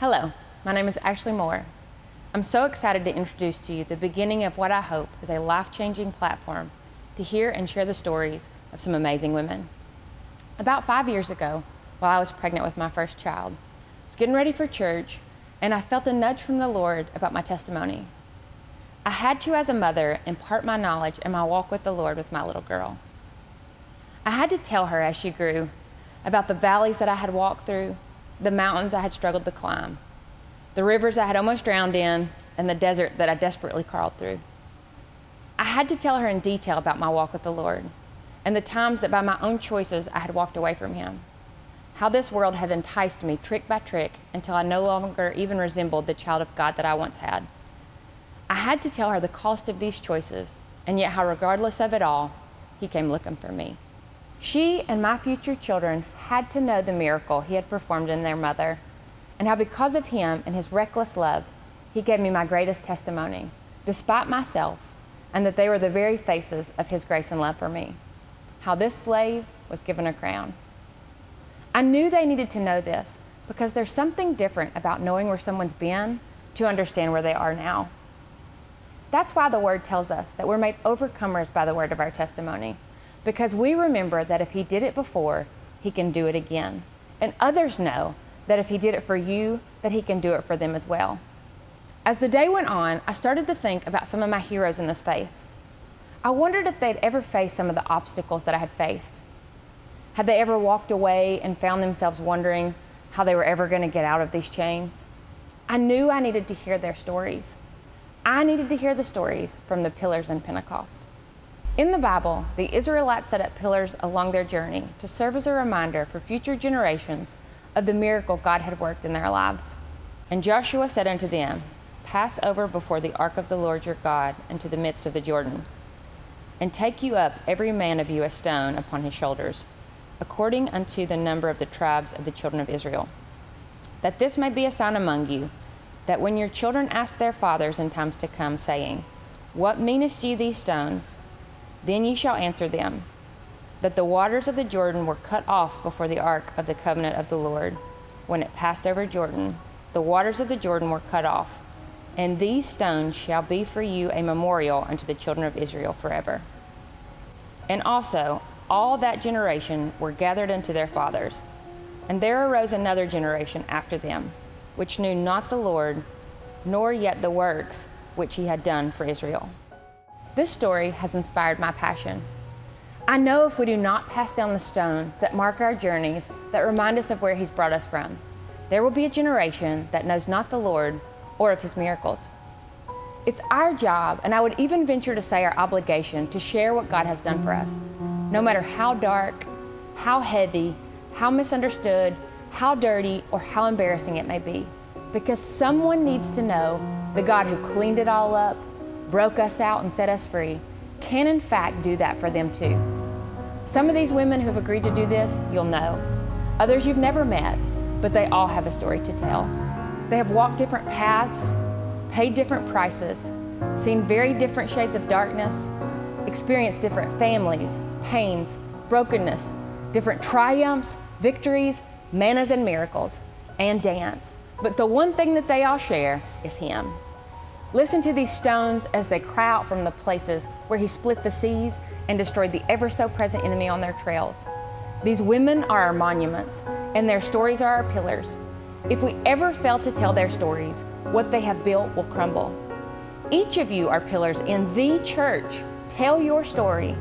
Hello, my name is Ashley Mohr. I'm so excited to introduce to you the beginning of what I hope is a life changing platform to hear and share the stories of some amazing women. About five years ago, while I was pregnant with my first child, I was getting ready for church and I felt a nudge from the Lord about my testimony. I had to, as a mother, impart my knowledge and my walk with the Lord with my little girl. I had to tell her as she grew about the valleys that I had walked through, the mountains I had struggled to climb, the rivers I had almost drowned in, and the desert that I desperately crawled through. I had to tell her in detail about my walk with the Lord and the times that by my own choices I had walked away from Him. How this world had enticed me trick by trick until I no longer even resembled the child of God that I once had. I had to tell her the cost of these choices, and yet how, regardless of it all, He came looking for me. She and my future children had to know the miracle He had performed in their mother, and how, because of Him and His reckless love, He gave me my greatest testimony, despite myself, and that they were the very faces of His grace and love for me. How this slave was given a crown. I knew they needed to know this because there's something different about knowing where someone's been to understand where they are now. That's why the word tells us that we're made overcomers by the word of our testimony because we remember that if He did it before, He can do it again. And others know that if He did it for you, that He can do it for them as well. As the day went on, I started to think about some of my heroes in this faith. I wondered if they'd ever faced some of the obstacles that I had faced. Had they ever walked away and found themselves wondering how they were ever going to get out of these chains? I knew I needed to hear their stories. I needed to hear the stories from the pillars in Pentecost. In the Bible, the Israelites set up pillars along their journey to serve as a reminder for future generations of the miracle God had worked in their lives. And Joshua said unto them, Pass over before the ark of the Lord your God into the midst of the Jordan, and take you up every man of you a stone upon his shoulders, according unto the number of the tribes of the children of Israel, that this may be a sign among you, that when your children ask their fathers in times to come, saying, What meanest ye these stones? Then ye shall answer them that the waters of the Jordan were cut off before the ark of the covenant of the Lord. When it passed over Jordan, the waters of the Jordan were cut off. And these stones shall be for you a memorial unto the children of Israel forever. And also, all that generation were gathered unto their fathers. And there arose another generation after them, which knew not the Lord, nor yet the works which he had done for Israel. This story has inspired my passion. I know if we do not pass down the stones that mark our journeys, that remind us of where He's brought us from, there will be a generation that knows not the Lord or of His miracles. It's our job, and I would even venture to say our obligation, to share what God has done for us, no matter how dark, how heavy, how misunderstood, how dirty, or how embarrassing it may be. Because someone needs to know the God who cleaned it all up, broke us out and set us free, can in fact do that for them too. Some of these women who have agreed to do this, you'll know. Others you've never met, but they all have a story to tell. They have walked different paths, paid different prices, seen very different shades of darkness, experienced different families, pains, brokenness, different triumphs, victories, manas and miracles, and dance. But the one thing that they all share is Him. Listen to these stones as they cry out from the places where he split the seas and destroyed the ever so present enemy on their trails. These women are our monuments, and their stories are our pillars. If we ever fail to tell their stories, what they have built will crumble. Each of you are pillars in the church. Tell your story.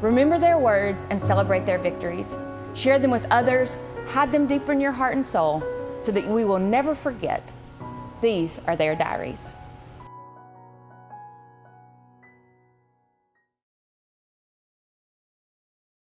Remember their words and celebrate their victories. Share them with others, hide them deeper in your heart and soul so that we will never forget. These are their diaries.